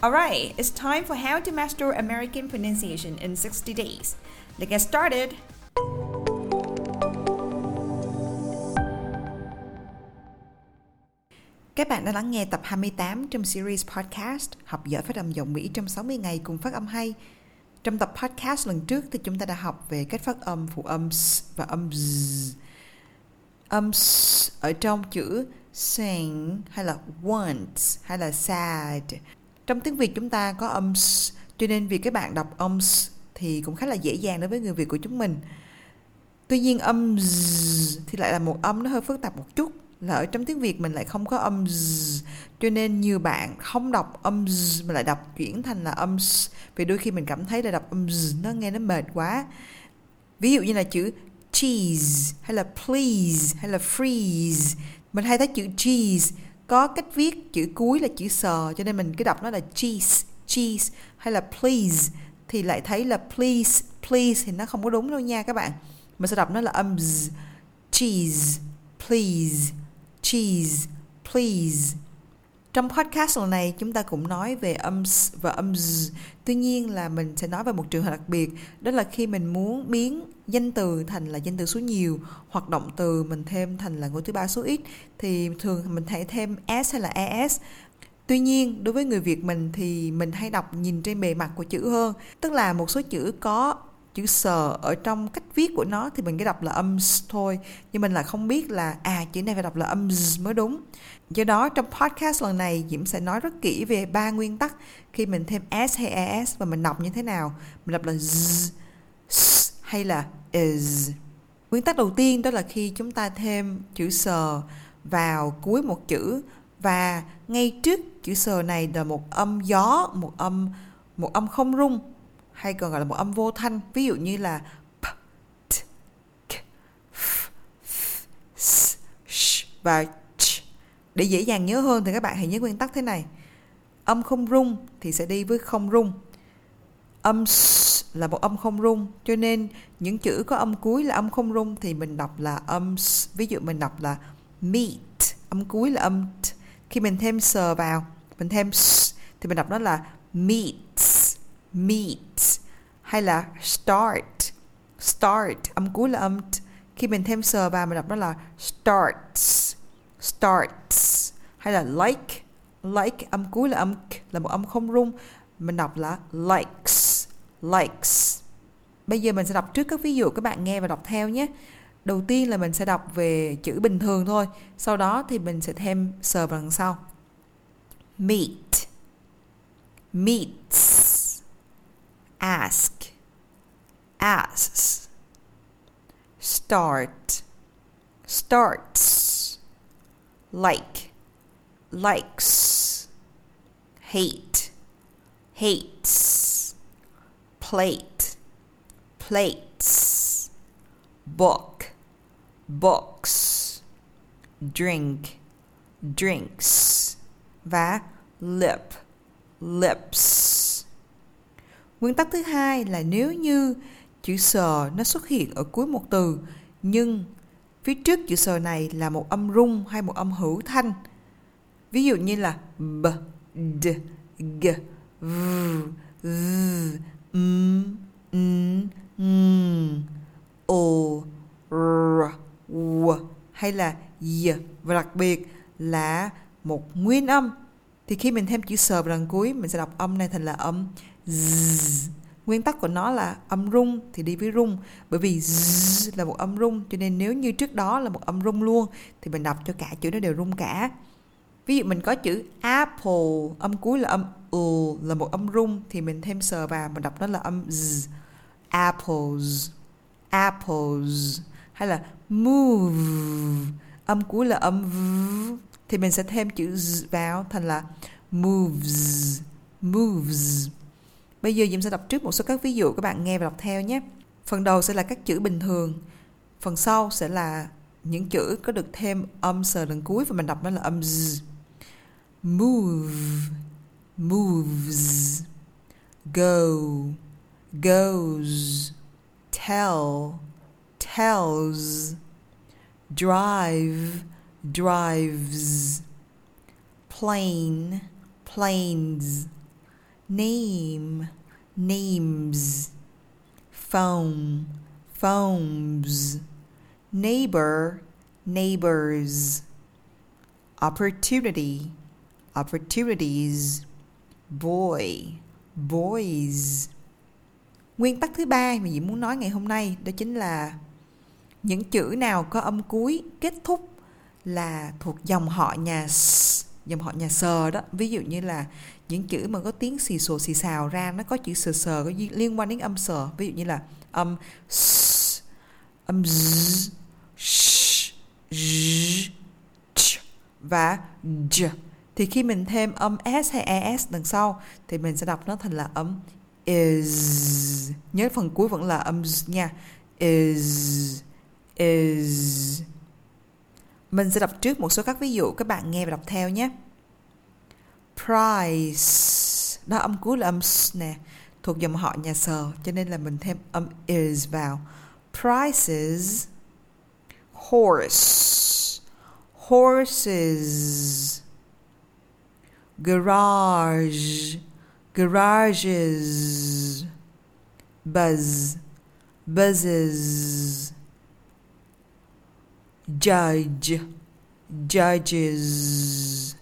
Alright, it's time for how to master American pronunciation in 60 days. Let's get started! Các bạn đã lắng nghe tập 28 trong series podcast Học giỏi phát âm giọng Mỹ trong 60 ngày cùng phát âm hay. Trong tập podcast lần trước thì chúng ta đã học về cách phát âm phụ âm s và âm z. Âm s ở trong chữ sing hay là want hay là sad trong tiếng Việt chúng ta có âm s, cho nên việc các bạn đọc âm s thì cũng khá là dễ dàng đối với người Việt của chúng mình. Tuy nhiên âm z thì lại là một âm nó hơi phức tạp một chút là ở trong tiếng Việt mình lại không có âm z cho nên nhiều bạn không đọc âm z mà lại đọc chuyển thành là âm s vì đôi khi mình cảm thấy là đọc âm z nó nghe nó mệt quá ví dụ như là chữ cheese hay là please hay là freeze mình hay thấy chữ cheese có cách viết chữ cuối là chữ sờ, cho nên mình cứ đọc nó là cheese cheese hay là please, thì lại thấy là please please thì nó không có đúng đâu nha các bạn. Mình sẽ đọc nó là âm z cheese, please cheese, please trong podcast lần này chúng ta cũng nói về âm s và âm z. Tuy nhiên là mình sẽ nói về một trường hợp đặc biệt, đó là khi mình muốn biến danh từ thành là danh từ số nhiều hoặc động từ mình thêm thành là ngôi thứ ba số ít thì thường mình hãy thêm s hay là es. Tuy nhiên, đối với người Việt mình thì mình hay đọc nhìn trên bề mặt của chữ hơn, tức là một số chữ có chữ sờ ở trong cách viết của nó thì mình cứ đọc là âm s thôi. Nhưng mình là không biết là à chữ này phải đọc là âm z mới đúng. Do đó trong podcast lần này diễm sẽ nói rất kỹ về ba nguyên tắc khi mình thêm s hay es và mình đọc như thế nào. Mình đọc là z s, hay là is. Nguyên tắc đầu tiên đó là khi chúng ta thêm chữ sờ vào cuối một chữ và ngay trước chữ sờ này là một âm gió một âm một âm không rung hay còn gọi là một âm vô thanh. Ví dụ như là p, t, k, f, s, sh và ch. để dễ dàng nhớ hơn thì các bạn hãy nhớ nguyên tắc thế này. Âm không rung thì sẽ đi với không rung. Âm s là một âm không rung cho nên những chữ có âm cuối là âm không rung thì mình đọc là âm s. Ví dụ mình đọc là meat âm cuối là âm t. Khi mình thêm sờ vào mình thêm s thì mình đọc nó là meet meet hay là start start, âm cuối là âm t. khi mình thêm sờ vào mình đọc nó là starts starts, hay là like like, âm cuối là âm k, là một âm không rung. Mình đọc là likes likes. Bây giờ mình sẽ đọc trước các ví dụ các bạn nghe và đọc theo nhé. Đầu tiên là mình sẽ đọc về chữ bình thường thôi. Sau đó thì mình sẽ thêm sờ vào đằng sau. Meet, meets. Ask, asks, start, starts, like, likes, hate, hates, plate, plates, book, books, drink, drinks, và lip, lips. Nguyên tắc thứ hai là nếu như chữ sờ nó xuất hiện ở cuối một từ nhưng phía trước chữ sờ này là một âm rung hay một âm hữu thanh. Ví dụ như là b, d, g, v, v, m, n, ng, o, r, w hay là y và đặc biệt là một nguyên âm thì khi mình thêm chữ sờ vào đằng cuối mình sẽ đọc âm này thành là âm z nguyên tắc của nó là âm rung thì đi với rung, bởi vì z là một âm rung, cho nên nếu như trước đó là một âm rung luôn, thì mình đọc cho cả chữ nó đều rung cả. Ví dụ mình có chữ apple, âm cuối là âm u là một âm rung, thì mình thêm sờ vào, mình đọc nó là âm z apples apples. Hay là move, âm cuối là âm v, thì mình sẽ thêm chữ z vào, thành là moves moves bây giờ Diệm sẽ đọc trước một số các ví dụ các bạn nghe và đọc theo nhé. Phần đầu sẽ là các chữ bình thường. Phần sau sẽ là những chữ có được thêm âm sờ lần cuối và mình đọc nó là âm z. Move. Moves. Go. Goes. Tell. Tells. Drive. Drives. Plane. Planes name. Names. Phone. Phones. Neighbor. Neighbors. Opportunity. Opportunities. Boy. Boys. Nguyên tắc thứ ba mà Diễm muốn nói ngày hôm nay đó chính là những chữ nào có âm cuối kết thúc là thuộc dòng họ nhà dòng họ nhà sờ đó. Ví dụ như là những chữ mà có tiếng xì xồ xì xào ra nó có chữ sờ sờ có liên quan đến âm sờ. Ví dụ như là âm s, âm z, sh, z, ch, và j. Thì khi mình thêm âm s hay es đằng sau thì mình sẽ đọc nó thành là âm is. Nhớ phần cuối vẫn là âm z nha. Is is mình sẽ đọc trước một số các ví dụ, các bạn nghe và đọc theo nhé. Price. Đó, âm cuối là âm s nè, thuộc dòng họ nhà sờ, cho nên là mình thêm âm is vào. Prices. Horse. Horses. Garage. Garages. Buzz. Buzzes judge, judges,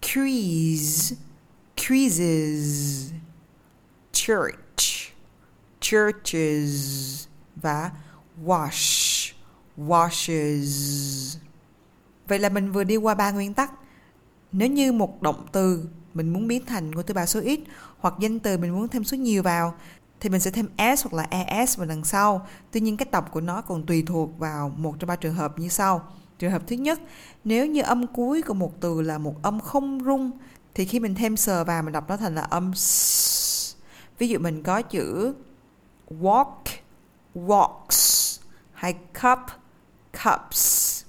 crease, creases, church, churches, và wash, washes. Vậy là mình vừa đi qua ba nguyên tắc. Nếu như một động từ mình muốn biến thành ngôi thứ ba số ít hoặc danh từ mình muốn thêm số nhiều vào thì mình sẽ thêm s hoặc là es vào đằng sau. Tuy nhiên cái tập của nó còn tùy thuộc vào một trong ba trường hợp như sau. Trường hợp thứ nhất, nếu như âm cuối của một từ là một âm không rung thì khi mình thêm sờ vào mình đọc nó thành là âm s. Ví dụ mình có chữ walk, walks hay cup, cups.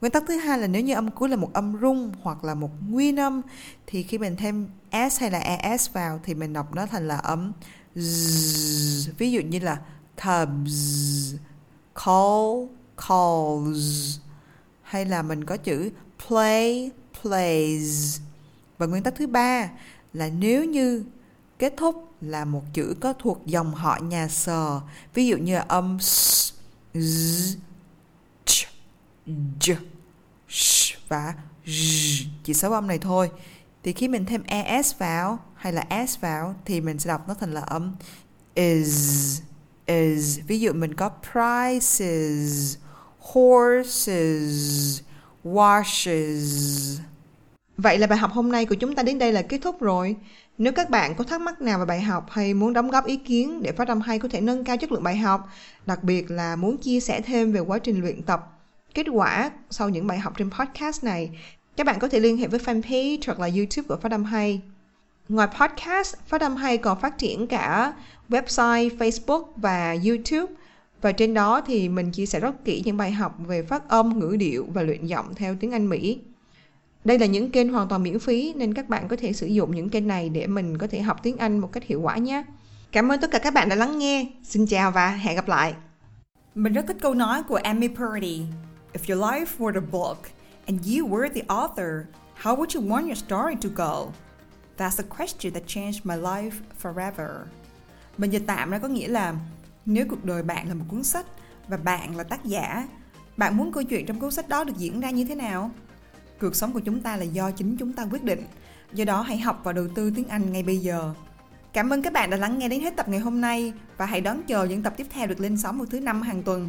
Nguyên tắc thứ hai là nếu như âm cuối là một âm rung hoặc là một nguyên âm thì khi mình thêm s hay là es vào thì mình đọc nó thành là âm z. Ví dụ như là cubs, call, calls. Hay là mình có chữ play, plays. Và nguyên tắc thứ ba là nếu như kết thúc là một chữ có thuộc dòng họ nhà sờ. Ví dụ như là âm s, z, ch, j, sh và j. Chỉ sáu âm này thôi thì khi mình thêm es vào hay là s vào thì mình sẽ đọc nó thành là âm. Is is. Ví dụ mình có prices horses washes. Vậy là bài học hôm nay của chúng ta đến đây là kết thúc rồi. Nếu các bạn có thắc mắc nào về bài học hay muốn đóng góp ý kiến để phát âm hay có thể nâng cao chất lượng bài học, đặc biệt là muốn chia sẻ thêm về quá trình luyện tập, kết quả sau những bài học trên podcast này các bạn có thể liên hệ với fanpage hoặc là YouTube của Phát âm hay. Ngoài podcast, Phát âm hay còn phát triển cả website, Facebook và YouTube. Và trên đó thì mình chia sẻ rất kỹ những bài học về phát âm, ngữ điệu và luyện giọng theo tiếng Anh Mỹ. Đây là những kênh hoàn toàn miễn phí nên các bạn có thể sử dụng những kênh này để mình có thể học tiếng Anh một cách hiệu quả nhé. Cảm ơn tất cả các bạn đã lắng nghe. Xin chào và hẹn gặp lại. Mình rất thích câu nói của Amy Purdy. If your life were a book, and you were the author, how would you want your story to go? That's a question that changed my life forever. Mình dịch tạm ra có nghĩa là nếu cuộc đời bạn là một cuốn sách và bạn là tác giả, bạn muốn câu chuyện trong cuốn sách đó được diễn ra như thế nào? Cuộc sống của chúng ta là do chính chúng ta quyết định. Do đó hãy học và đầu tư tiếng Anh ngay bây giờ. Cảm ơn các bạn đã lắng nghe đến hết tập ngày hôm nay và hãy đón chờ những tập tiếp theo được lên sóng vào thứ năm hàng tuần.